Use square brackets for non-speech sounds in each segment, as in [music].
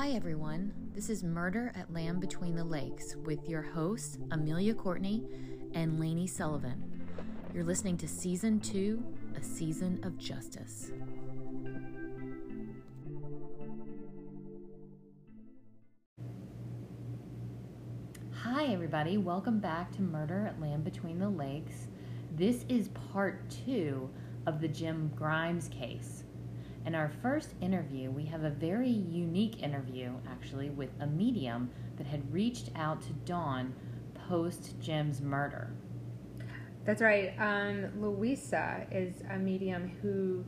Hi, everyone. This is Murder at Land Between the Lakes with your hosts, Amelia Courtney and Lainey Sullivan. You're listening to Season 2, A Season of Justice. Hi, everybody. Welcome back to Murder at Land Between the Lakes. This is part two of the Jim Grimes case. In our first interview, we have a very unique interview, actually, with a medium that had reached out to Dawn post Jim's murder. That's right. Um, Louisa is a medium who,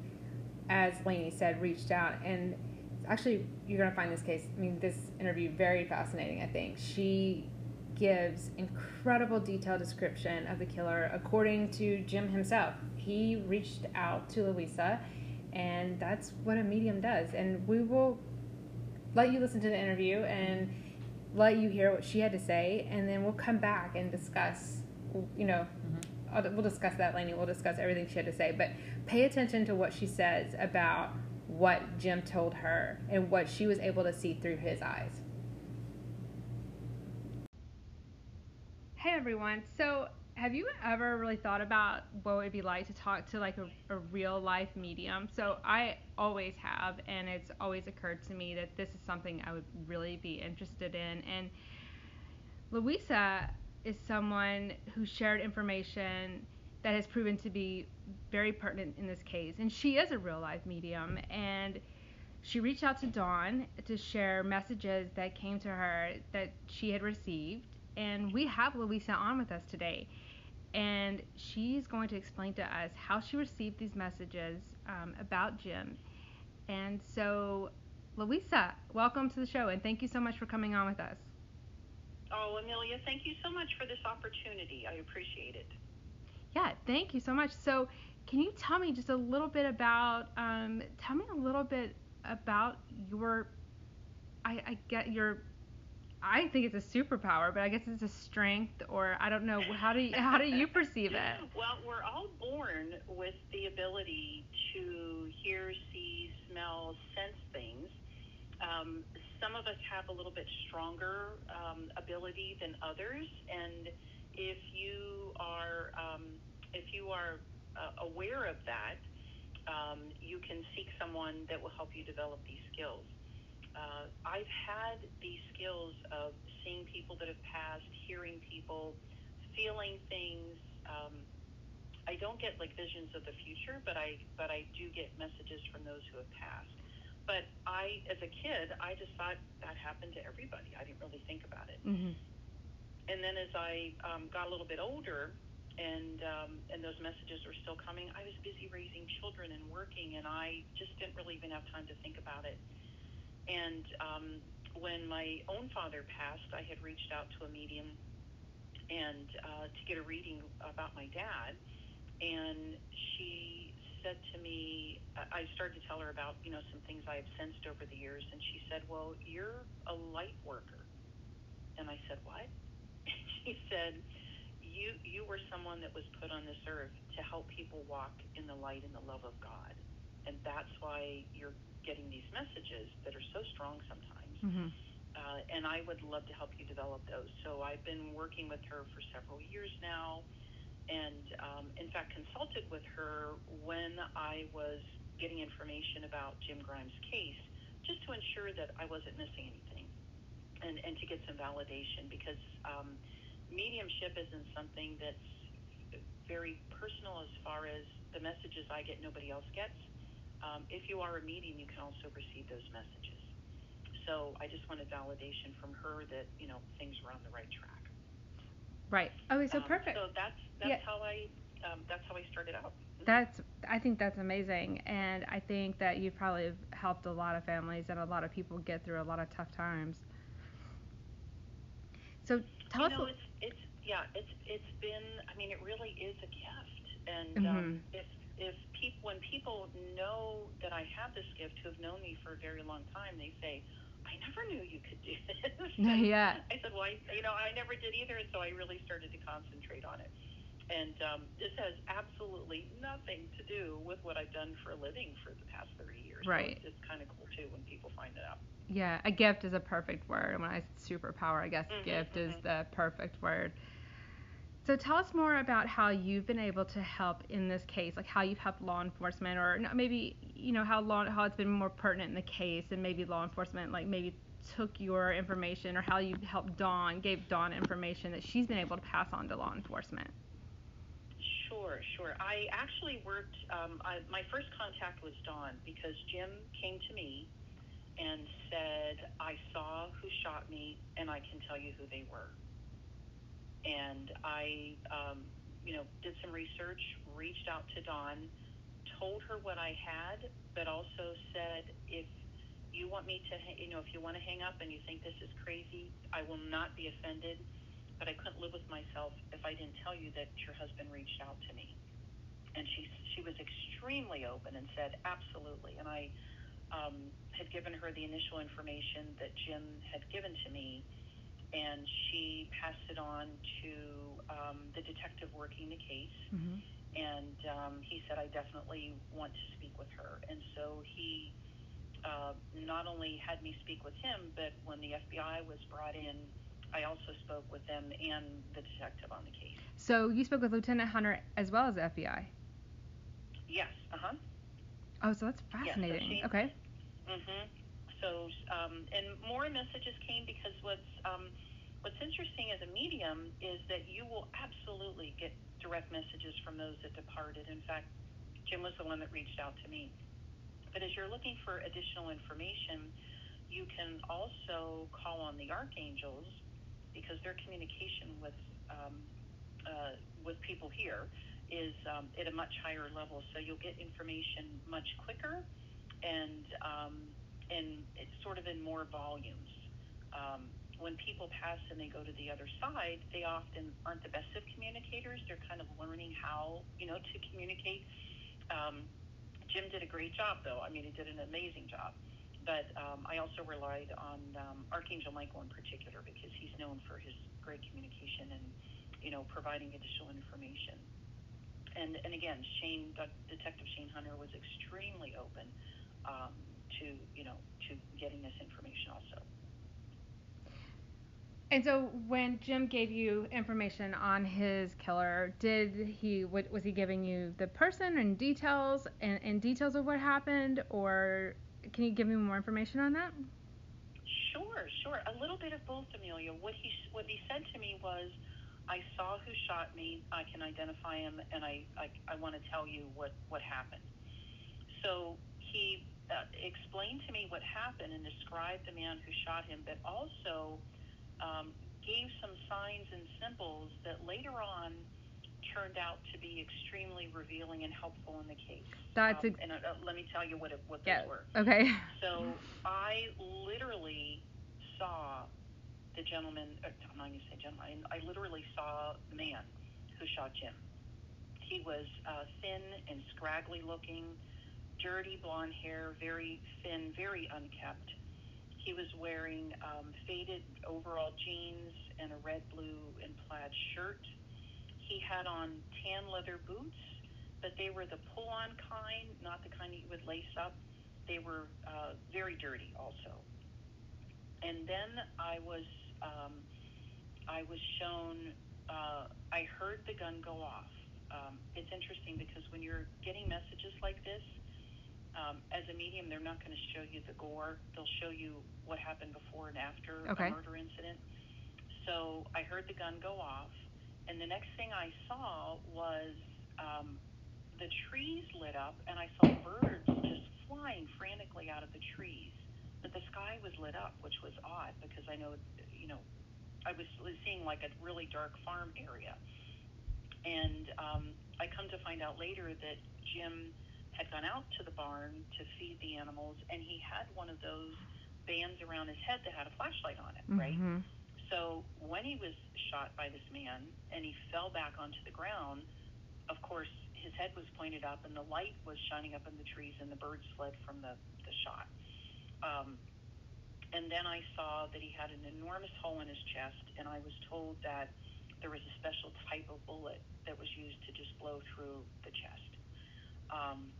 as Lainey said, reached out. And actually, you're going to find this case, I mean, this interview very fascinating, I think. She gives incredible detailed description of the killer according to Jim himself. He reached out to Louisa and that's what a medium does. And we will let you listen to the interview and let you hear what she had to say, and then we'll come back and discuss. You know, mm-hmm. we'll discuss that, Lainey. We'll discuss everything she had to say, but pay attention to what she says about what Jim told her and what she was able to see through his eyes. Hey everyone. So have you ever really thought about what it would be like to talk to like a, a, real life medium? So I always have, and it's always occurred to me that this is something I would really be interested in. And Louisa is someone who shared information that has proven to be very pertinent in this case, and she is a real life medium. And she reached out to Dawn to share messages that came to her that she had received and we have Louisa on with us today. And she's going to explain to us how she received these messages um, about Jim. And so, Louisa, welcome to the show, and thank you so much for coming on with us. Oh, Amelia, thank you so much for this opportunity. I appreciate it. Yeah, thank you so much. So, can you tell me just a little bit about, um, tell me a little bit about your, I, I get your I think it's a superpower, but I guess it's a strength, or I don't know. How do you, how do you perceive it? [laughs] Well, we're all born with the ability to hear, see, smell, sense things. Um, some of us have a little bit stronger um, ability than others, and if you are um, if you are uh, aware of that, um, you can seek someone that will help you develop these skills uh, I've had these skills of seeing people that have passed, hearing people, feeling things. Um, I don't get like visions of the future, but I but I do get messages from those who have passed. But I, as a kid, I just thought that happened to everybody. I didn't really think about it. Mm-hmm. And then as I um, got a little bit older, and um, and those messages were still coming, I was busy raising children and working, and I just didn't really even have time to think about it. And um, when my own father passed, I had reached out to a medium and uh, to get a reading about my dad. And she said to me, I started to tell her about you know some things I have sensed over the years, and she said, "Well, you're a light worker." And I said, "What?" [laughs] she said, "You you were someone that was put on this earth to help people walk in the light and the love of God, and that's why you're getting these messages that are so strong sometimes. Mm-hmm. Uh, and I would love to help you develop those. So I've been working with her for several years now, and um, in fact consulted with her when I was getting information about Jim Grimes' case, just to ensure that I wasn't missing anything, and and to get some validation because um, mediumship isn't something that's very personal as far as the messages I get nobody else gets um, if you are a medium, you can also receive those messages. So I just wanted validation from her that you know things were on the right track. Right. Okay. So um, perfect. So that's that's yeah. how I um, that's how I started out. Mm-hmm. That's I think that's amazing, and I think that you probably have helped a lot of families and a lot of people get through a lot of tough times. So tell you us. Know, it's, it's yeah, it's it's been. I mean, it really is a gift, and um, mm-hmm. um, if if people when people know that I have this gift, who have known me for a very long time, they say, "I never knew you could do this." [laughs] yeah. I said, "Well, I, you know, I never did either," and so I really started to concentrate on it. And um, this has absolutely nothing to do with what I've done for a living for the past 30 years. Right. So it's, it's kind of cool too when people find it out. Yeah, a gift is a perfect word. When I superpower, I guess Mhm, gift is mhm. the perfect word. So tell us more about how you've been able to help in this case, like how you've helped law enforcement, or maybe you know how law how it's been more pertinent in the case, and maybe law enforcement like maybe took your information, or how you helped Dawn, gave Dawn information that she's been able to pass on to law enforcement. Sure, sure. I actually worked, um, I, my first contact was Dawn because Jim came to me and said, I saw who shot me and I can tell you who they were. And I, um, you know, did some research, reached out to Dawn, told her what I had, but also said, if you want me to, you know, if you want to hang up and you think this is crazy, I will not be offended but I couldn't live with myself if I didn't tell you that your husband reached out to me. And she she was extremely open and said absolutely. And I um, had given her the initial information that Jim had given to me, and she passed it on to um, the detective working the case. Mm-hmm. And um, he said I definitely want to speak with her. And so he uh, not only had me speak with him, but when the FBI was brought in. I also spoke with them and the detective on the case. So you spoke with Lieutenant Hunter as well as the FBI. Yes, uh huh. Oh, so that's so fascinating. she- okay. Mhm. So, um, and more messages came because what's um, what's interesting as a medium is that you will absolutely get direct messages from those that departed. In fact, Jim was the one that reached out to me. But as you're looking for additional information, you can also call on the archangels because their communication with um, uh, with people here is um, at a much higher level. So you'll get information much quicker and um, it's sort of in more volumes. Um, when people pass and they go to the other side, they often aren't the best of communicators. They're kind of learning how you know to communicate. Um, Jim did a great job, though. I mean, he did an amazing job. But um, I also relied on um, Archangel Michael in particular because he's known for his great communication and you know providing additional information. And and again, Shane, Detective Shane Hunter was extremely open um, to you know to getting this information also. And so when Jim gave you information on his killer, did he what was he giving you the person and details and, and details of what happened or can you give me more information on that? Sure, sure. A little bit of both, Amelia. What he what he said to me was, "I saw who shot me. I can identify him, and I I, I want to tell you what what happened." So he uh, explained to me what happened and described the man who shot him, but also um, gave some signs and symbols that later on turned out to be extremely revealing and helpful in the case. That's um, and uh, let me tell you what it, what yeah. those were. Okay. So I literally saw the gentleman. Uh, I'm not going to say gentleman. I, I literally saw the man who shot Jim. He was uh, thin and scraggly looking, dirty blonde hair, very thin, very unkept. He was wearing um, faded overall jeans and a red, blue, and plaid shirt. He had on tan leather boots, but they were the pull-on kind, not the kind that you would lace up they were uh, very dirty also. And then I was um, I was shown. Uh, I heard the gun go off. Um, it's interesting because when you're getting messages like this, um, as a medium, they're not going to show you the gore. They'll show you what happened before and after Okay. a murder incident. So I heard the gun go off, and the next thing I saw was um, the trees lit up, and I saw birds just flying frantically out of the trees. But the sky was lit up, which was odd because I know, you know, I was seeing like a really dark farm area. And um, I come to find out later that Jim had gone out to the barn to feed the animals, and he had one of those bands around his head that had a flashlight on it, right? Mhm. So when he was shot by this man and he fell back onto the ground, of course, his head was pointed up and the light was shining up in the trees and the birds fled from the, the shot. Um, and then I saw that he had an enormous hole in his chest, and I was told that there was a special type of bullet that was used to just blow through the chest. Um,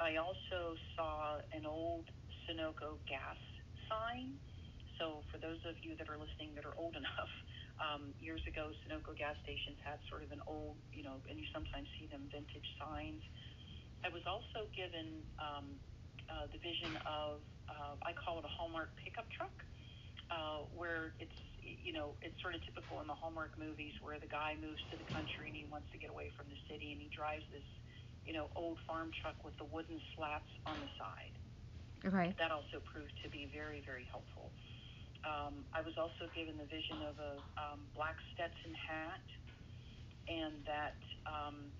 I also saw an old Sunoco gas sign. So for those of you that are listening that are old [laughs] enough, um, years ago, Sunoco gas stations had sort of an old, you know, and you sometimes see them vintage signs. I was also given um, uh, the vision of, uh, I call it a Hallmark pickup truck, uh, where it's, you know, it's sort of typical in the Hallmark movies where the guy moves to the country and he wants to get away from the city and he drives this, you know, old farm truck with the wooden slats on the side. Okay. That also proved to be very, very helpful. Um, I was also given the vision of a um, black Stetson hat, and that um,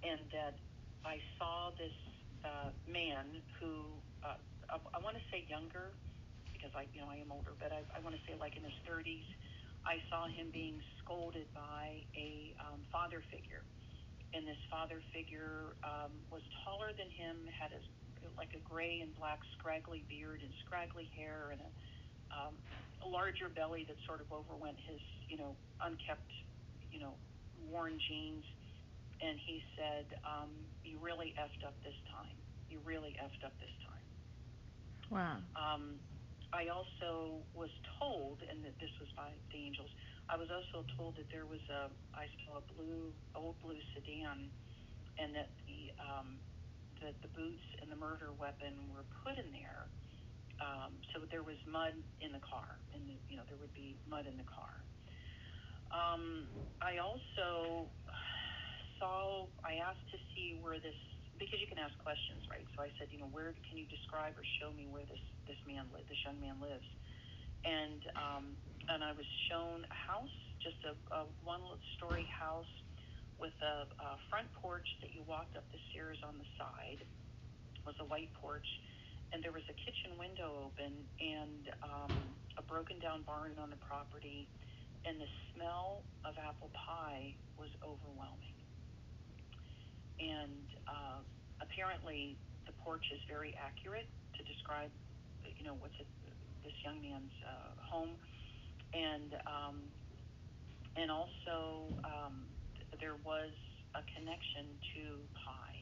and that I saw this uh, man who uh, I, I want to say younger because I you know I am older, but I, I want to say like in his 30s. I saw him being scolded by a um, father figure, and this father figure um, was taller than him, had a like a gray and black scraggly beard and scraggly hair and a um, a larger belly that sort of overwent his, you know, unkept, you know, worn jeans. And he said, um, "You really effed up this time. You really effed up this time." Wow. Um, I also was told, and that this was by the angels. I was also told that there was a, I saw a blue, old blue sedan, and that the um, that the boots and the murder weapon were put in there um, so there was mud in the car, and you know there would be mud in the car. Um, I also saw. I asked to see where this because you can ask questions, right? So I said, you know, where can you describe or show me where this this man li- this young man lives? And um, and I was shown a house, just a, a one story house with a, a front porch that you walked up the stairs on the side. It was a white porch and there was a kitchen window open and um, a broken down barn on the property, and the smell of apple pie was overwhelming. And uh, apparently, the porch is very accurate to describe, you know, what's it, this young man's uh, home, and um, and also um, there was a connection to pie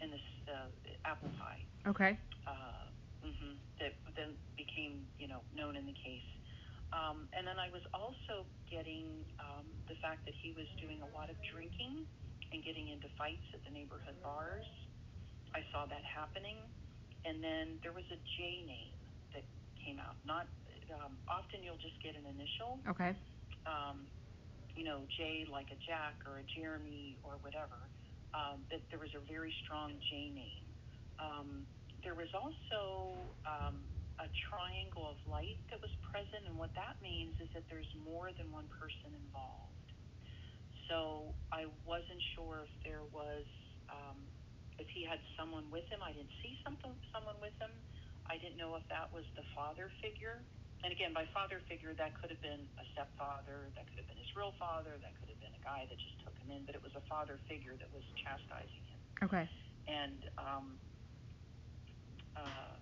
in this uh, apple pie. Okay. Uh, mm-hmm, that then became, you know, known in the case. Um, and then I was also getting um, the fact that he was doing a lot of drinking and getting into fights at the neighborhood bars. I saw that happening. And then there was a J name came out. Not um, often you'll just get an initial. Okay. Um, you know, J like a Jack or a Jeremy or whatever. Um, that there was a very strong J name. Um, there was also um, a triangle of light that was present, and what that means is that there's more than one person involved. So I wasn't sure if there was, um, if he had someone with him. I didn't see something, someone with him. I didn't know if that was the father figure. And again, by father figure, that could have been a stepfather, that could have been his real father, that could have been a guy that just took him in, but it was a father figure that was chastising him. Okay. And um, uh,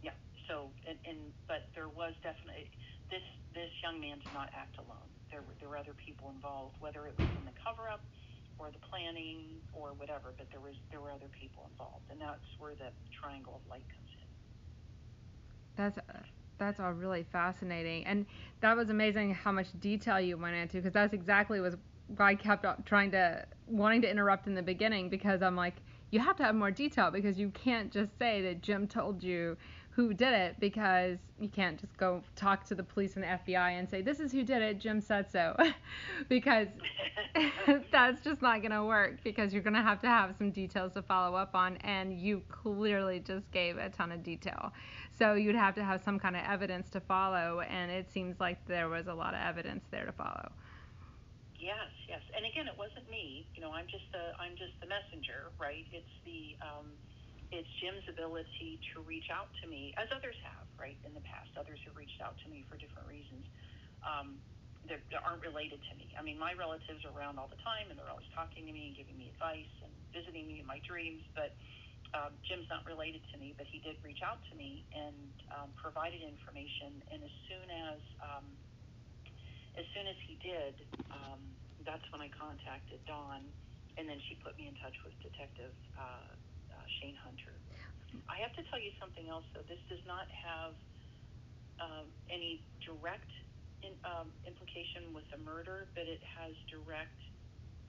yeah. So, and, and but there was definitely this this young man did not act alone. There were there were other people involved, whether it was in the cover up or the planning or whatever. But there was there were other people involved, and that's where the triangle of light comes in. That's that's all really fascinating, and that was amazing how much detail you went into because that's exactly was why I kept trying to wanting to interrupt in the beginning because I'm like you have to have more detail because you can't just say that Jim told you who did it because you can't just go talk to the police and the FBI and say this is who did it Jim said so [laughs] because [laughs] that's just not going to work because you're going to have to have some details to follow up on and you clearly just gave a ton of detail so you'd have to have some kind of evidence to follow and it seems like there was a lot of evidence there to follow Yes, yes. And again, it wasn't me. You know, I'm just the I'm just the messenger, right? It's the um, it's Jim's ability to reach out to me, as others have, right, in the past. Others have reached out to me for different reasons um, that, that aren't related to me. I mean, my relatives are around all the time, and they're always talking to me and giving me advice and visiting me in my dreams. But um, Jim's not related to me, but he did reach out to me and um, provided information. And as soon as um, as soon as he did, um, that's when I contacted Dawn, and then she put me in touch with Detective uh, uh, Shane Hunter. I have to tell you something else, though. This does not have um, any direct in, um, implication with the murder, but it has direct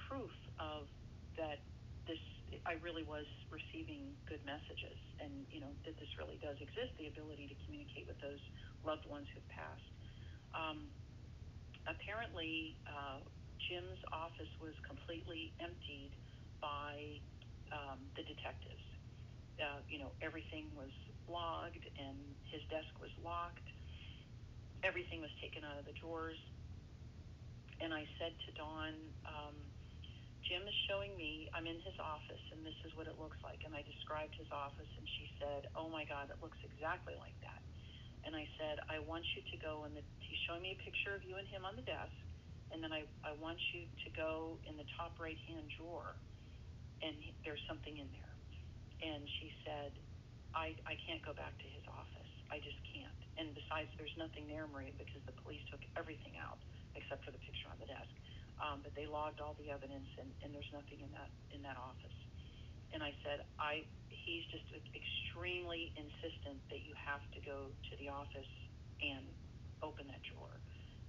proof of that this I really was receiving good messages, and you know that this really does exist, the ability to communicate with those loved ones who've passed. Um, apparently, uh, Jim's office was completely emptied by um, the detectives. Uh, you know, everything was logged, and his desk was locked. Everything was taken out of the drawers. And I said to Dawn, um, Jim is showing me, I'm in his office, and this is what it looks like. And I described his office, and she said, Oh my God, it looks exactly like that. And I said, I want you to go, and he's showing me a picture of you and him on the desk. And then I, I want you to go in the top right hand drawer, and he, there's something in there. And she said, I, I can't go back to his office. I just can't. And besides, there's nothing there, Maria, because the police took everything out except for the picture on the desk. Um, but they logged all the evidence, and, and there's nothing in that in that office. And I said, I he's just extremely insistent that you have to go to the office and open that drawer.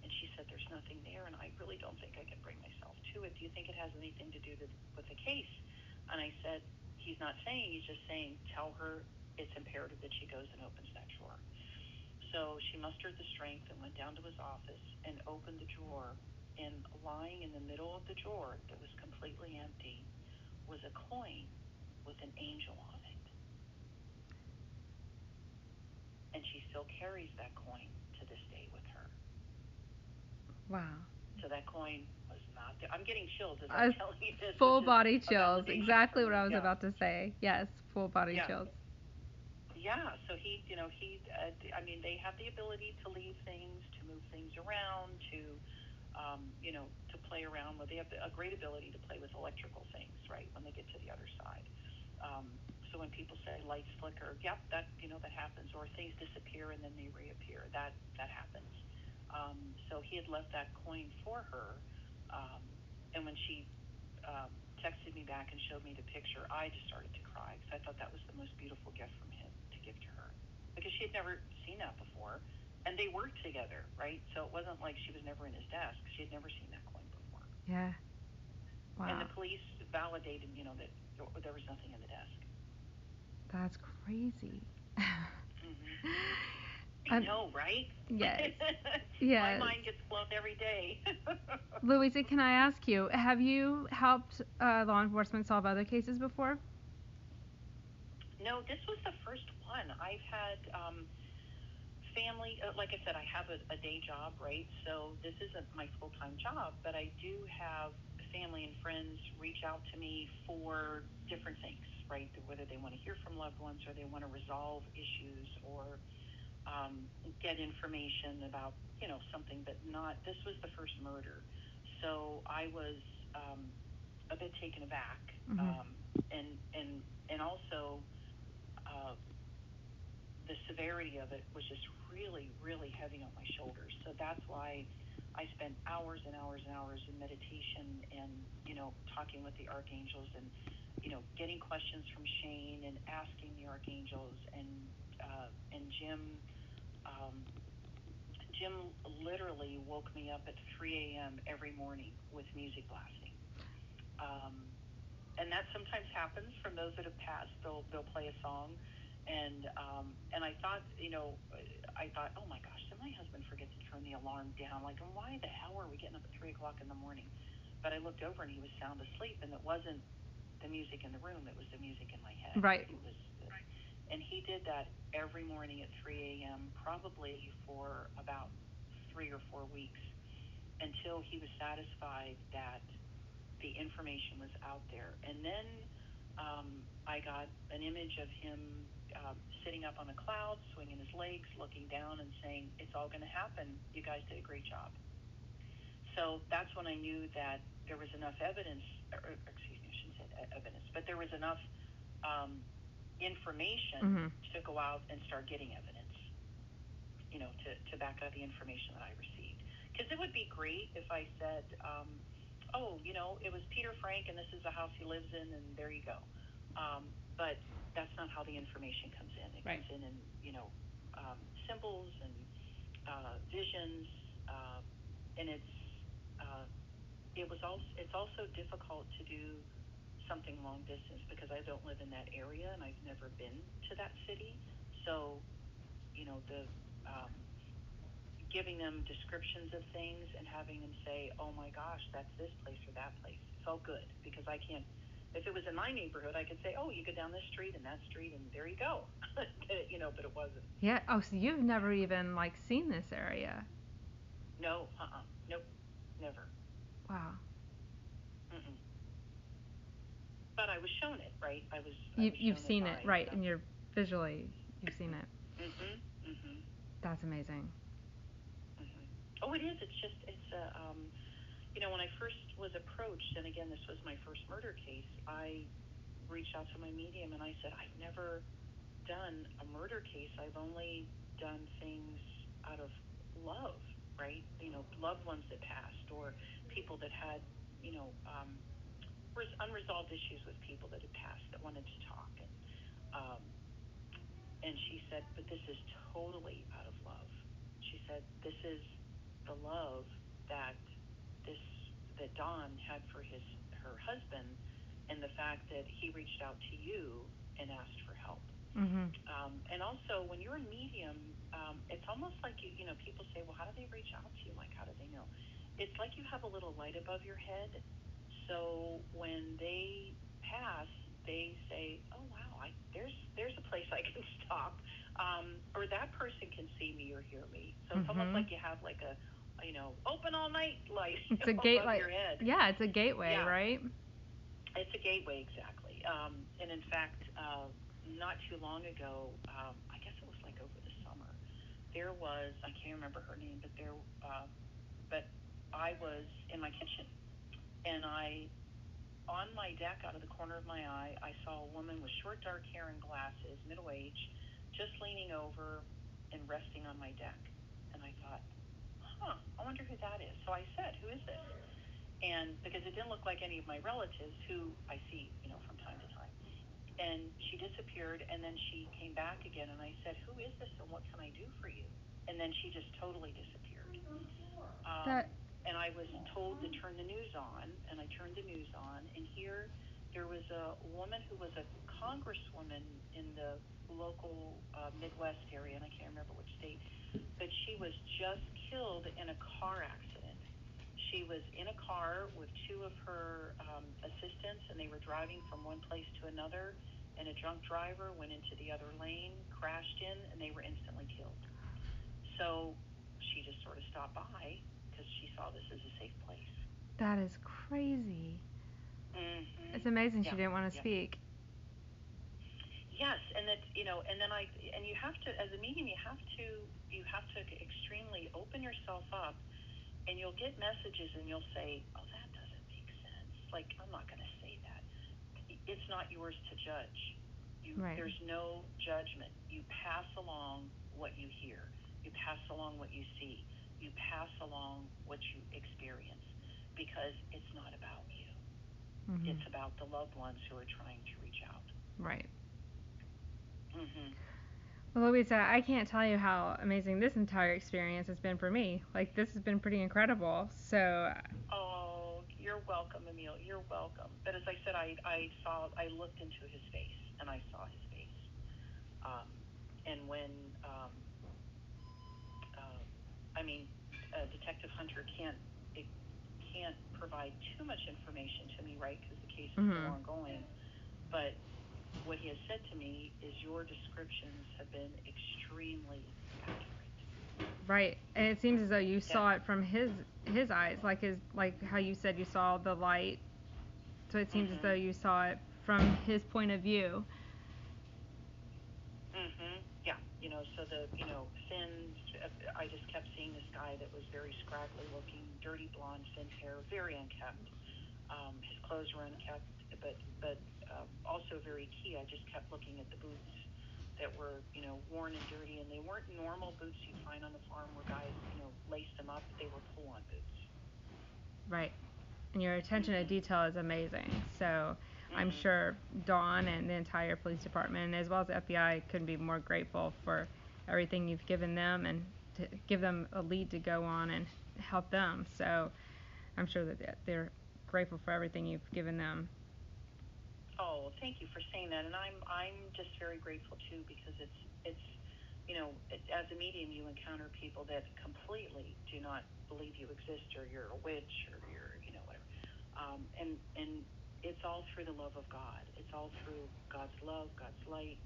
And she said, there's nothing there, and I really don't think I can bring myself to it. Do you think it has anything to do with the case? And I said, he's not saying, he's just saying, tell her it's imperative that she goes and opens that drawer. So she mustered the strength and went down to his office and opened the drawer. And lying in the middle of the drawer that was completely empty was a coin with an angel on it. And she still carries that coin to this day with her. Wow. So that coin was not there. I'm getting chills as I'm telling you this. Full body chills. Exactly what. I was Yeah. about to say. Yes, full body Yeah. chills. Yeah, so he, you know, he, uh, I mean, they have the ability to leave things, to move things around, to, um, you know, to play around with. They have a great ability to play with electrical things, right, when they get to the other side. Um, so when people say lights flicker, yep, that, you know, that happens. Or things disappear and then they reappear. That, that happens. Um, so he had left that coin for her. Um, and when she um, texted me back and showed me the picture, I just started to cry because I thought that was the most beautiful gift from him to give to her because she had never seen that before, and they worked together, right? So it wasn't like she was never in his desk; she had never seen that coin before. Yeah. Wow. And the police validated, you know, that there was nothing in the desk. That's crazy. [laughs] hmm [laughs] I I'm- know, right? Yes. [laughs] yes. My mind gets blown every day. [laughs] Louisa, can I ask you, have you helped uh, law enforcement solve other cases before? No, this was the first one. I've had um, family, uh, like I said, I have a, a day job, right? So this isn't my full time job, but I do have family and friends reach out to me for different things, right? Whether they want to hear from loved ones or they want to resolve issues or um, get information about, you know, something, but not, this was the first murder. So I was um, a bit taken aback. Mhm. Um, and, and, and also, uh, the severity of it was just really, really heavy on my shoulders. So that's why I spent hours and hours and hours in meditation and, you know, talking with the archangels and, you know, getting questions from Shane and asking the archangels and, uh, and Jim, um, Jim literally woke me up at 3 a.m. every morning with music blasting. Um, and that sometimes happens from those that have passed. They'll they'll play a song, and um, and I thought, you know, I thought, oh my gosh, did my husband forget to turn the alarm down? Like, why the hell are we getting up at three o'clock in the morning? But I looked over and he was sound asleep, and it wasn't the music in the room; it was the music in my head. Right. It was, and he did that every morning at 3 a.m. probably for about three or four weeks until he was satisfied that the information was out there. And then um, I got an image of him um, sitting up on a cloud, swinging his legs, looking down, and saying, "It's all going to happen. You guys did a great job." So that's when I knew that there was enough evidence, or, excuse me, I shouldn't say evidence, but there was enough um, information Mhm. to go out and start getting evidence, you know, to, to back up the information that I received. Because it would be great if I said, um, oh, you know, it was Peter Frank and this is the house he lives in and there you go. Um, but that's not how the information comes in. It Right. comes in in, you know, um, symbols and uh, visions, uh, and it's uh, it was also it's also difficult to do something long distance because I don't live in that area and I've never been to that city. So, you know, the um, giving them descriptions of things and having them say, "Oh my gosh, that's this place or that place," felt good because I can't. If it was in my neighborhood, I could say, "Oh, you go down this street and that street, and there you go," [laughs] you know. But it wasn't. Yeah. Oh, so you've never even like seen this area? No, uh, uh nope, never. Wow. But I was shown it, right? I was. I You was you've seen it, by, right? uh, And you're visually you've seen it. Mhm. Mhm. That's amazing. Mhm. Oh, it is. It's just it's a um, you know when I first was approached, and again this was my first murder case. I reached out to my medium and I said I've never done a murder case. I've only done things out of love, right? You know, loved ones that passed or people that had you know um, res- unresolved issues with people that had passed that wanted to talk and. Um, and she said, but this is totally out of love. She said, this is the love that this that Dawn had for his her husband, and the fact that he reached out to you and asked for help. Mhm. Um, and also, when you're a medium, um, it's almost like you you know people say, well, how do they reach out to you? Like, how do they know? It's like you have a little light above your head. So when they pass, they say, oh wow, I, there's there's a place I can [laughs] stop, um, or that person can see me or hear me. So it's Mhm. almost like you have like a you know open all night [laughs] light It's a [laughs] above gateway. your head. Yeah, it's a gateway, Yeah. right? It's a gateway, exactly. Um, and in fact, uh, not too long ago, um, I guess it was like over the summer, there was I can't remember her name, but there, uh, but I was in my kitchen, and I, on my deck, out of the corner of my eye, I saw a woman with short dark hair and glasses, middle age, just leaning over and resting on my deck, and I thought, huh, I wonder who that is. So I said, who is this? and because it didn't look like any of my relatives who I see, you know, from time to time. And she disappeared, and then she came back again, and I said, "Who is this, and what can I do for you?" And then she just totally disappeared. Um, That- and I was told to turn the news on, and I turned the news on, and here there was a woman who was a congresswoman in the local uh, Midwest area, and I can't remember which state, but she was just killed in a car accident she was in a car with two of her um, assistants, and they were driving from one place to another. And a drunk driver went into the other lane, crashed in, and they were instantly killed. So she just sort of stopped by because she saw this as a safe place. That is crazy. Mm-hmm. It's amazing she didn't want to yeah. speak. Yes, and that you know, and then I and you have to, as a medium, you have to you have to extremely open yourself up, and you'll get messages, and you'll say, "Oh, that doesn't make sense." Like I'm not going to say that. It's not yours to judge. You, Right. There's no judgment. You pass along what you hear. You pass along what you see. You pass along what you experience, because it's not about you. Mhm. It's about the loved ones who are trying to reach out. Right. Mm-hmm. Well, Louisa, I can't tell you how amazing this entire experience has been for me. Like, this has been pretty incredible. So, Oh, you're welcome, Emil. You're welcome. But as I said, I, I saw, I looked into his face, and I saw his face. Um, and when, um, I mean, uh, Detective Hunter can't, it can't provide too much information to me, right? Because the case is Mhm. still ongoing. But what he has said to me is your descriptions have been extremely accurate. right. And it seems as though you saw it from his his eyes, like his like how you said you saw the light. So it seems as Mhm. though you saw it from his point of view. Yeah, you know, so the you know thin. I just kept seeing this guy that was very scraggly looking, dirty blonde, thin hair, very unkept. Um, his clothes were unkept, but but uh, also very key. I just kept looking at the boots that were, you know, worn and dirty, and they weren't normal boots you'd find on the farm where guys, you know, laced them up. They were pull-on boots. Right. And your attention to detail is amazing. So I'm Mhm. sure Dawn and the entire police department, as well as the FBI, couldn't be more grateful for everything you've given them and to give them a lead to go on and help them. So I'm sure that they're- they're grateful for everything you've given them. Oh, thank you for saying that, and I'm I'm just very grateful too because it's it's you know it, as a medium you encounter people that completely do not believe you exist or you're a witch or you're you know whatever, um, and and it's all through the love of God. It's all through God's love, God's light,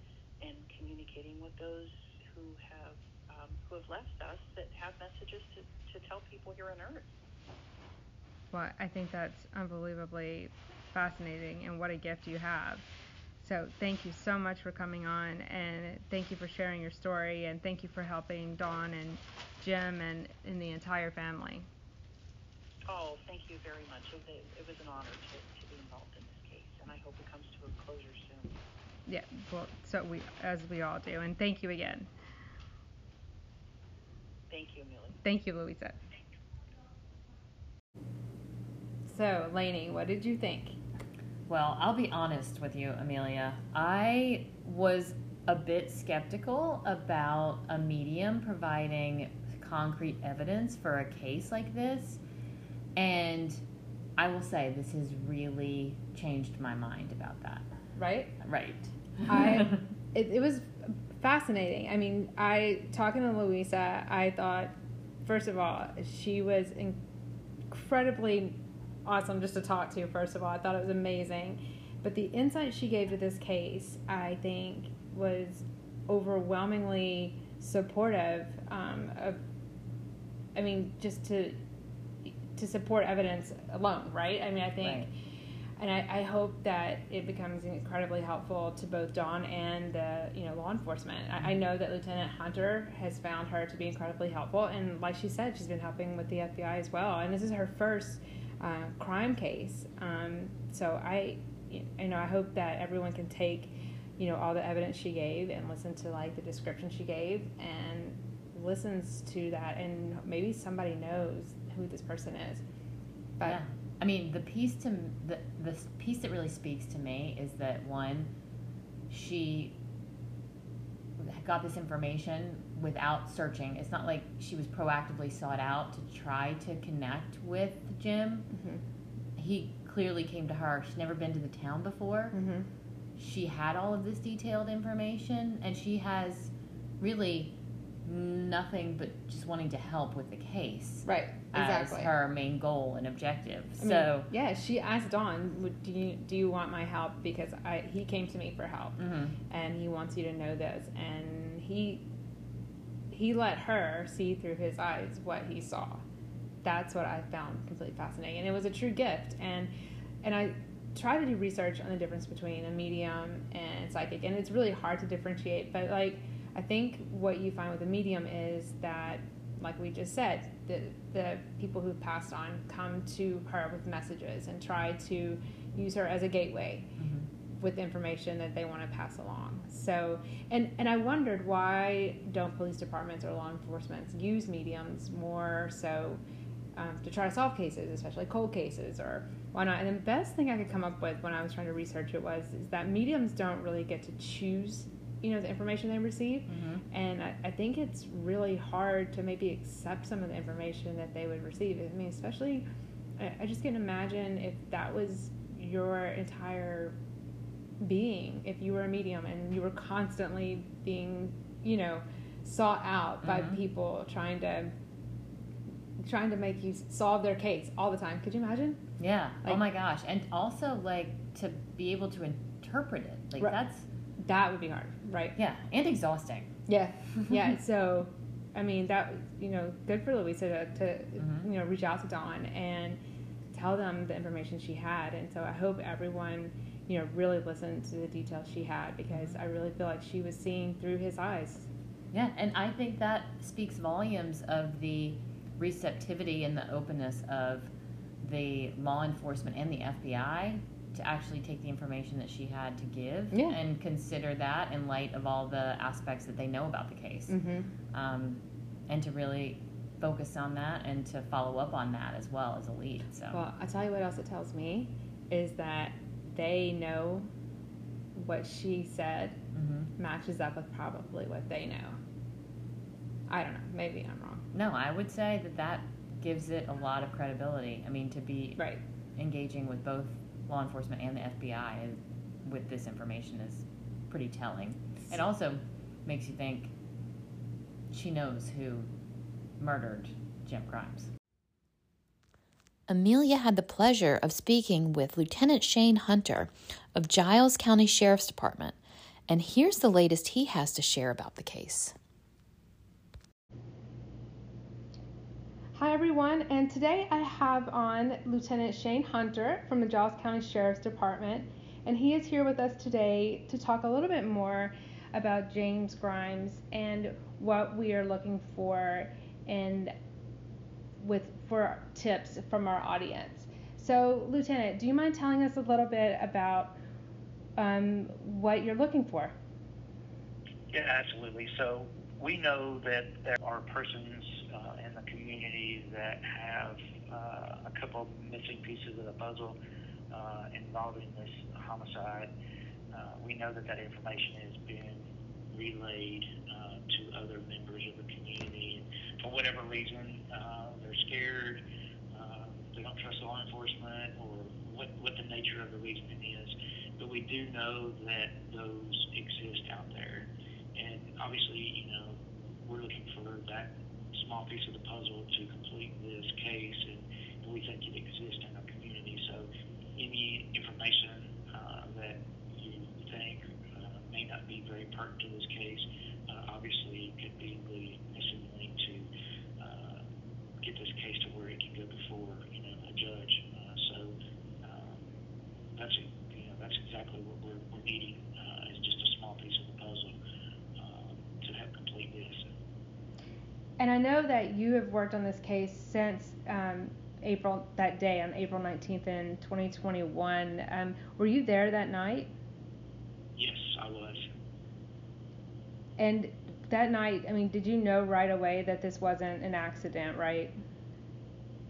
and communicating with those who have um, who have left us that have messages to to tell people here on earth. Well, I think that's unbelievably fascinating, and what a gift you have. So, thank you so much for coming on, and thank you for sharing your story, and thank you for helping Dawn and Jim and, and the entire family. Oh, thank you very much. It, was- it was an honor to, to be involved in this case, and I hope it comes to a closure soon. Yeah, well, so we, as we all do, and thank you again. Thank you, Amelia. Thank you, Louisa. So, Lainey, what did you think? Well, I'll be honest with you, Amelia. I was a bit skeptical about a medium providing concrete evidence for a case like this. And I will say this has really changed my mind about that. Right? Right. I [laughs] it, it was fascinating. I mean, I talking to Louisa, I thought first of all she was incredibly awesome just to talk to. First of all, I thought it was amazing, but the insight she gave to this case, I think, was overwhelmingly supportive um, of. I mean, just to to support evidence alone, right? I mean, I think Right. and I, I hope that it becomes incredibly helpful to both Dawn and the you know law enforcement. I, I know that Lieutenant Hunter has found her to be incredibly helpful, and like she said, she's been helping with the FBI as well. And this is her first uh, crime case, um, so I you know I hope that everyone can take you know all the evidence she gave and listen to like the description she gave and listens to that, and maybe somebody knows who this person is. But yeah. I mean, the piece to the the piece that really speaks to me is that one, she got this information without searching. It's not like she was proactively sought out to try to connect with Jim. mhm, He clearly came to her. She's never been to the town before. mhm. She had all of this detailed information, and she has really nothing but just wanting to help with the case right, exactly. as her main goal and objective. I mean, so, yeah, she asked Dawn, "Would do you do you want my help? Because I he came to me for help, mhm. and he wants you to know this." And he he let her see through his eyes what he saw. That's what I found completely fascinating, and it was a true gift. And and I try to do research on the difference between a medium and psychic, and it's really hard to differentiate. But like I think what you find with a medium is that, like we just said, the the people who've passed on come to her with messages and try to use her as a gateway Mhm. with information that they want to pass along. So, and and I wondered why don't police departments or law enforcement use mediums more so um, to try to solve cases, especially cold cases, or why not? And the best thing I could come up with when I was trying to research it was is that mediums don't really get to choose, you know, the information they receive. Mhm. And I, I think it's really hard to maybe accept some of the information that they would receive. I mean, especially, I, I just can imagine if that was your entire being, if you were a medium and you were constantly being, you know, sought out by Mhm. people trying to trying to make you solve their case all the time. Could you imagine? Yeah. oh my gosh. And also, like, to be able to interpret it. Like, Right. that's, That would be hard, right? yeah, and exhausting. Yeah, [laughs] yeah. so, I mean, that you know, good for Louisa to, to Mhm. you know reach out to Dawn and tell them the information she had. And so I hope everyone you know really listened to the details she had because I really feel like she was seeing through his eyes. Yeah, and I think that speaks volumes of the receptivity and the openness of the law enforcement and the FBI to actually take the information that she had to give Yeah. and consider that in light of all the aspects that they know about the case, Mm-hmm. um, and to really focus on that and to follow up on that as well as a lead. So Well, I'll tell you what else it tells me is that they know what she said Mhm. matches up with probably what they know. I don't know. Maybe I'm wrong. no, I would say that that gives it a lot of credibility. I mean, to be Right. engaging with both law enforcement and the FBI is, with this information is pretty telling. It also makes you think she knows who murdered Jim Grimes. Amelia had the pleasure of speaking with Lieutenant Shane Hunter of Giles County Sheriff's Department, and here's the latest he has to share about the case. Hi, everyone, and today I have on Lieutenant Shane Hunter from the Giles County Sheriff's Department, and he is here with us today to talk a little bit more about James Grimes and what we are looking for and with for tips from our audience. So, Lieutenant, do you mind telling us a little bit about um, what you're looking for? Yeah, absolutely. So we know that there are persons community that have uh, a couple missing pieces of the puzzle uh, involving this homicide. Uh, we know that that information has been relayed to other members of the community. For whatever reason, they're scared, they don't trust law enforcement, or what, what the nature of the reasoning is. But we do know that those exist out there. And obviously, you know, we're looking for that small piece of the puzzle to complete this case, and, we think it exists in our community. So, any information uh, that you think uh, may not be very pertinent to this case, uh, obviously, could be the missing link to uh, get this case to where it can go before you know a judge. Uh, so, um, that's you know that's exactly what we're, we're needing uh, is just a small piece of the puzzle um, to help complete this. And I know that you have worked on this case since um, April, that day on April 19th in 2021. Um, were you there that night? Yes, I was. And that night, I mean, did you know right away that this wasn't an accident, right?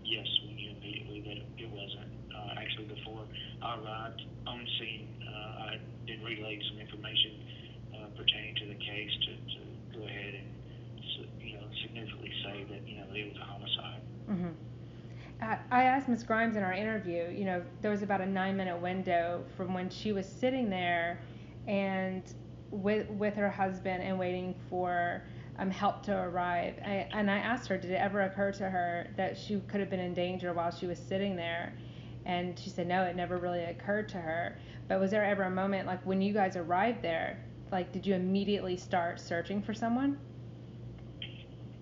Yes, we knew immediately that it, it wasn't. Uh, actually, before I arrived on scene, uh, I did relay some information uh, pertaining to the case to, to go ahead and s- you know significantly say that you know it was a homicide. hmm I asked Ms. Grimes in our interview, you know, there was about a nine minute window from when she was sitting there and with, with her husband and waiting for um, help to arrive. I, and I asked her, did it ever occur to her that she could have been in danger while she was sitting there? And she said, no, it never really occurred to her. But was there ever a moment, like when you guys arrived there, like did you immediately start searching for someone?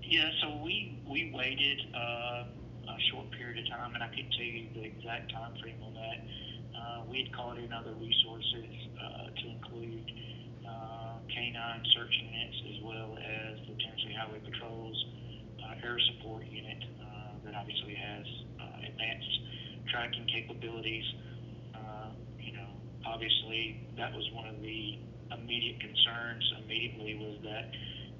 Yeah, so we we waited uh, short period of time, and I could tell you the exact time frame on that. Uh, we had called in other resources uh, to include uh, canine search units as well as the Tennessee Highway Patrol's uh, air support unit uh, that obviously has uh, advanced tracking capabilities. Uh, you know, obviously that was one of the immediate concerns. Immediately was that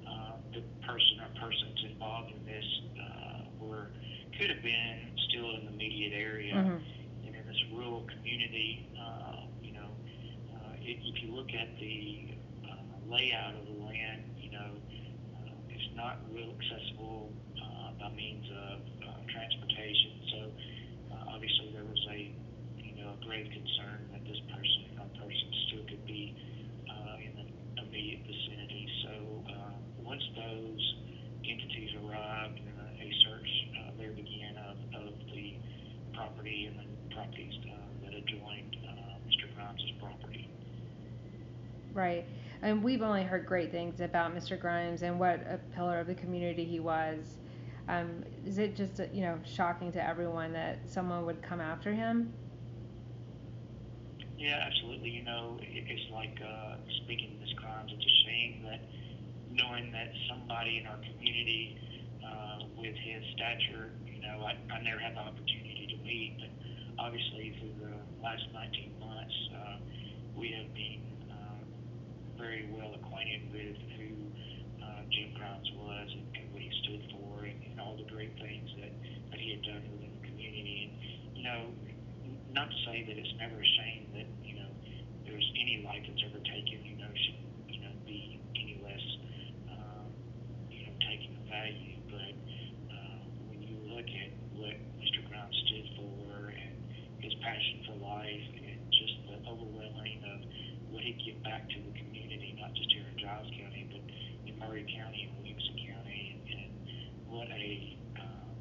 uh, the person or persons involved in this uh, were could have been still in the immediate area Mhm. and in this rural community. Uh, you know, uh, if, if you look at the uh, layout of the land, you know, uh, it's not real accessible uh, by means of uh, transportation. So uh, obviously there was a you know a grave concern that this person or persons still could be uh, in the immediate vicinity. So uh, once those entities arrived, and a search uh, there began of, of the property and the properties uh, that adjoined uh, Mr. Grimes' property. Right. And we've only heard great things about Mr. Grimes and what a pillar of the community he was. Um, is it just, you know, shocking to everyone that someone would come after him? Yeah, absolutely. You know, it's like uh, speaking of Ms. Grimes, it's a shame that knowing that somebody in our community uh, with his stature, you know, I, I never had the opportunity to meet, but obviously, through the last 19 months, uh, we have been very well acquainted with who uh, Jim Grimes was and, and what he stood for and, and all the great things that, that he had done within the community. And, you know, not to say that it's never a shame that, you know, there's any life that's ever taken, you know, should, you know, be any less, um, you know, taken value. But uh, when you look at what Mr. Grimes stood for and his passion for life and just the overwhelming of what he'd give back to the community, not just here in Giles County, but Maury County and Williamson County, and, and what a um,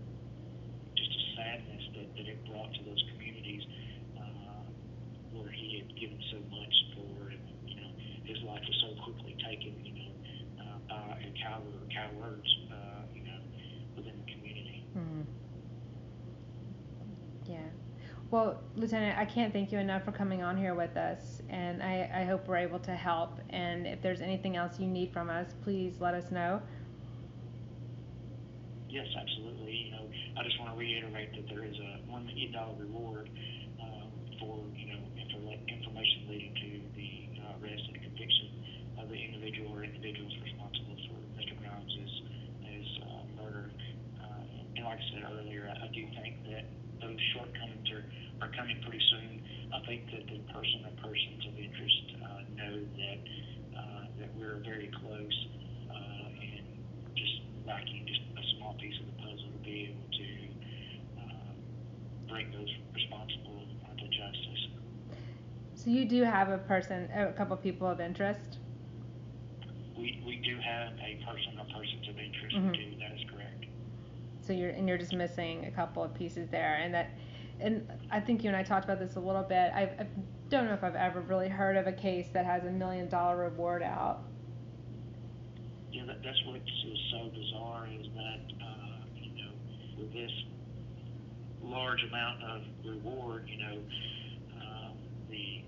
just a sadness that, that it brought to those communities uh, where he had given so much for, and you know, his life was so quickly taken, you know, uh, by a coward or cowards, uh, you know, within the community. Mm. Well, Lieutenant, I can't thank you enough for coming on here with us, and I, I hope we're able to help. And if there's anything else you need from us, please let us know. Yes, absolutely. You know, I just want to reiterate that there is a one million dollar reward um, for you know infor- information leading to the uh, arrest and conviction of the individual or individuals responsible for Mr. Grimes' his uh, murder. Uh, and like I said earlier, I, I do think that those shortcomings are, are coming pretty soon. I think that the person or persons of interest uh, know that uh, that we're very close uh, and just lacking just a small piece of the puzzle to be able to uh, bring those responsible uh, to justice. So you do have a person, a couple people of interest. We, we do have a person or persons of interest. Mhm. We do. That is correct. So you're and you're just missing a couple of pieces there, and that, and I think you and I talked about this a little bit. I, I don't know if I've ever really heard of a case that has a million dollar reward out. Yeah, that, that's what is so bizarre is that, uh, you know, with this large amount of reward, you know, um, the,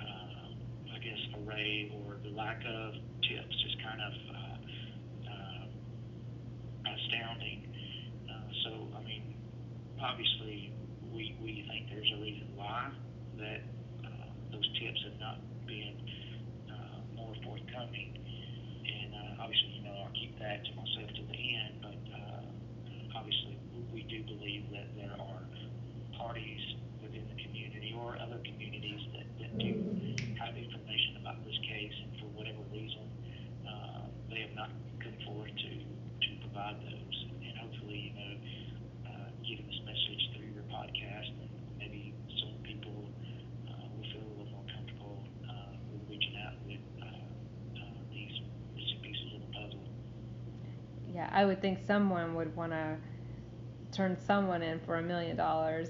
uh, I guess, array or the lack of tips is kind of uh, uh, astounding. So, I mean, obviously, we, we think there's a reason why that uh, those tips have not been uh, more forthcoming and uh, obviously, you know, I'll keep that to myself to the end. But uh, obviously, we do believe that there are parties within the community or other communities that, that do have information about this case, and for whatever reason, uh, they have not come forward to to provide those. You know, uh, getting this message through your podcast, and maybe some people uh, will feel a little more comfortable uh, with reaching out with uh, uh, these missing pieces of the puzzle. Yeah, I would think someone would want to turn someone in for a million dollars.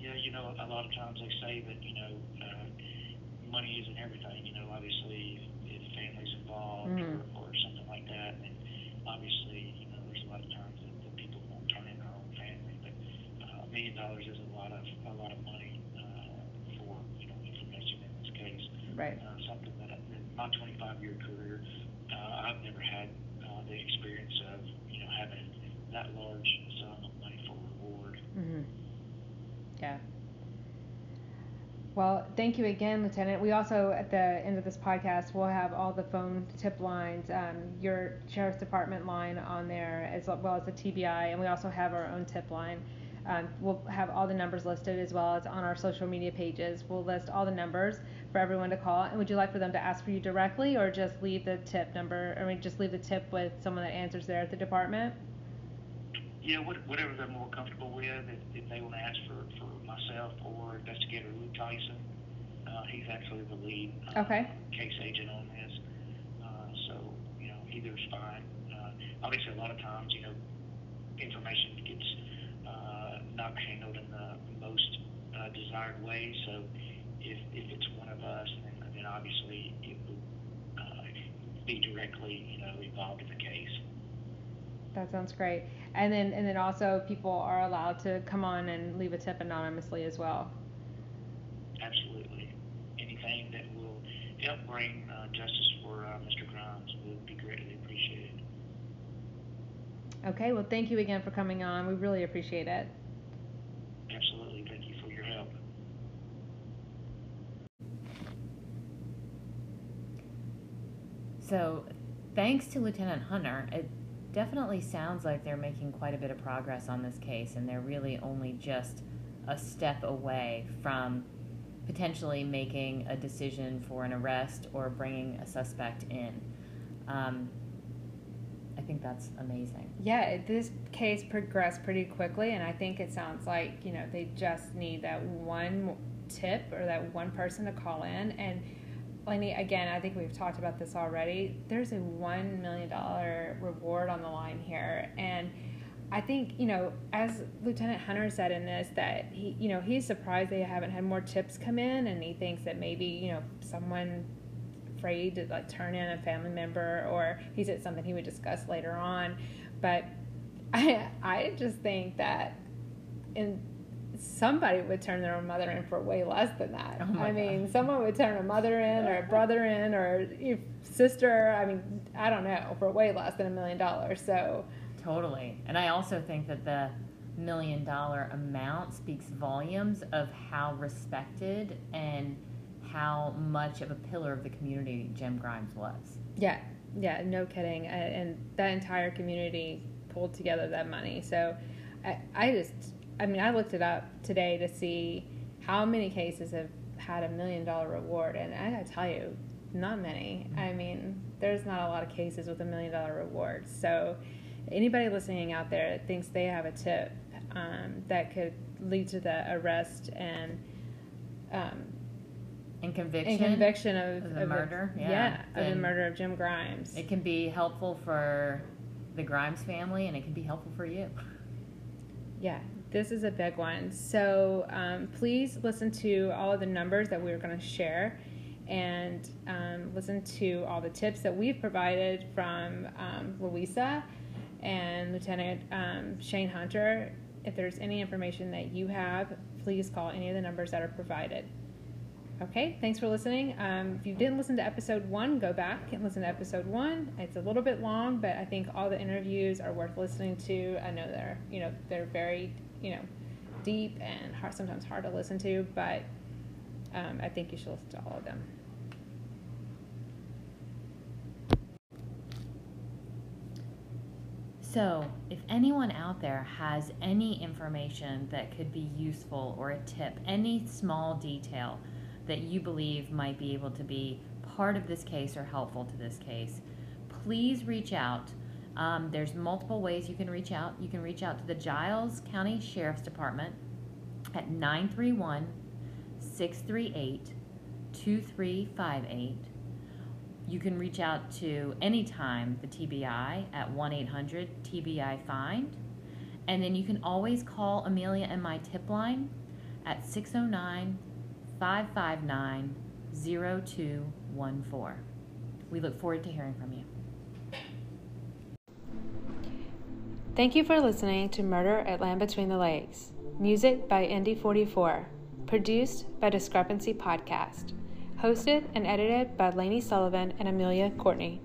Yeah, you know, a lot of times they say that you know, uh, money isn't everything. You know, obviously if, if family's involved Mhm. or, or something like that, and obviously you know, there's a lot of times that, that people won't turn in their own family, but uh, a million dollars is a lot of a lot of money uh, for you know information in this case. Right. uh, something that in my 25 year career, uh, I've never had uh, the experience of you know having that large sum of money for reward. hmm Yeah. Well, thank you again, Lieutenant. We also, at the end of this podcast, will have all the phone tip lines, um, your Sheriff's Department line on there, as well as the TBI, and we also have our own tip line. Um, we'll have all the numbers listed as well as on our social media pages. We'll list all the numbers for everyone to call. And would you like for them to ask for you directly, or just leave the tip number? I mean, just leave the tip with someone that answers there at the department? Yeah, whatever they're more comfortable with. If, if they want to ask for, for myself or Investigator Lou Tyson, uh, he's actually the lead uh, Okay. case agent on this. Uh, so, you know, either is fine. Uh, obviously, a lot of times, you know, information gets uh, not handled in the most uh, desired way. So, if, if it's one of us, then, then obviously it would uh, be directly, you know, involved in the case. That sounds great. And then and then also people are allowed to come on and leave a tip anonymously as well. Absolutely. Anything that will help bring uh, justice for uh, Mr. Grimes would be greatly appreciated. Okay, well thank you again for coming on. We really appreciate it. Absolutely. Thank you for your help. So, thanks to Lieutenant Hunter, it definitely sounds like they're making quite a bit of progress on this case, and they're really only just a step away from potentially making a decision for an arrest or bringing a suspect in. Um, I think that's amazing. Yeah, this case progressed pretty quickly, and I think it sounds like you know they just need that one tip or that one person to call in. And Lainey, again, I think we've talked about this already. There's a one million dollar reward on the line here, and I think you know, as Lieutenant Hunter said in this, that he, you know, he's surprised they haven't had more tips come in, and he thinks that maybe you know someone afraid to like turn in a family member, or he said something he would discuss later on. But [laughs] I, I just think that in somebody would turn their own mother in for way less than that. Oh I mean, God. someone would turn a mother in or a brother in or your sister. I mean, I don't know, for way less than a million dollars. So, Totally. And I also think that the million dollar amount speaks volumes of how respected and how much of a pillar of the community Jim Grimes was. yeah, yeah, no kidding. And that entire community pulled together that money. So, I, I just, I mean, I looked it up today to see how many cases have had a million dollar reward. And I gotta tell you, not many. I mean, there's not a lot of cases with a million dollar reward. So, anybody listening out there that thinks they have a tip um, that could lead to the arrest and um, And conviction. and conviction of, of the of murder, yeah, yeah, of the murder of Jim Grimes. It can be helpful for the Grimes family and it can be helpful for you. Yeah, this is a big one. So um, please listen to all of the numbers that we're going to share and um, listen to all the tips that we've provided from um, Louisa and Lieutenant um, Shane Hunter. If there's any information that you have, please call any of the numbers that are provided. Okay, thanks for listening. Um, if you didn't listen to episode one, go back and listen to episode one. It's a little bit long, but I think all the interviews are worth listening to. I know they're, you know, they're very, you know, deep and hard, sometimes hard to listen to, but um, I think you should listen to all of them. So, if anyone out there has any information that could be useful or a tip, any small detail that you believe might be able to be part of this case or helpful to this case, please reach out. Um, there's multiple ways you can reach out. You can reach out to the Giles County Sheriff's Department at 931 638 2358. You can reach out to anytime the TBI at 1 800 TBI Find. And then you can always call Amelia and my tip line at 609 559 0214. We look forward to hearing from you. Thank you for listening to Murder at Land Between the Lakes. Music by Indy44. Produced by Discrepancy Podcast. Hosted and edited by Lainey Sullivan and Amelia Courtney.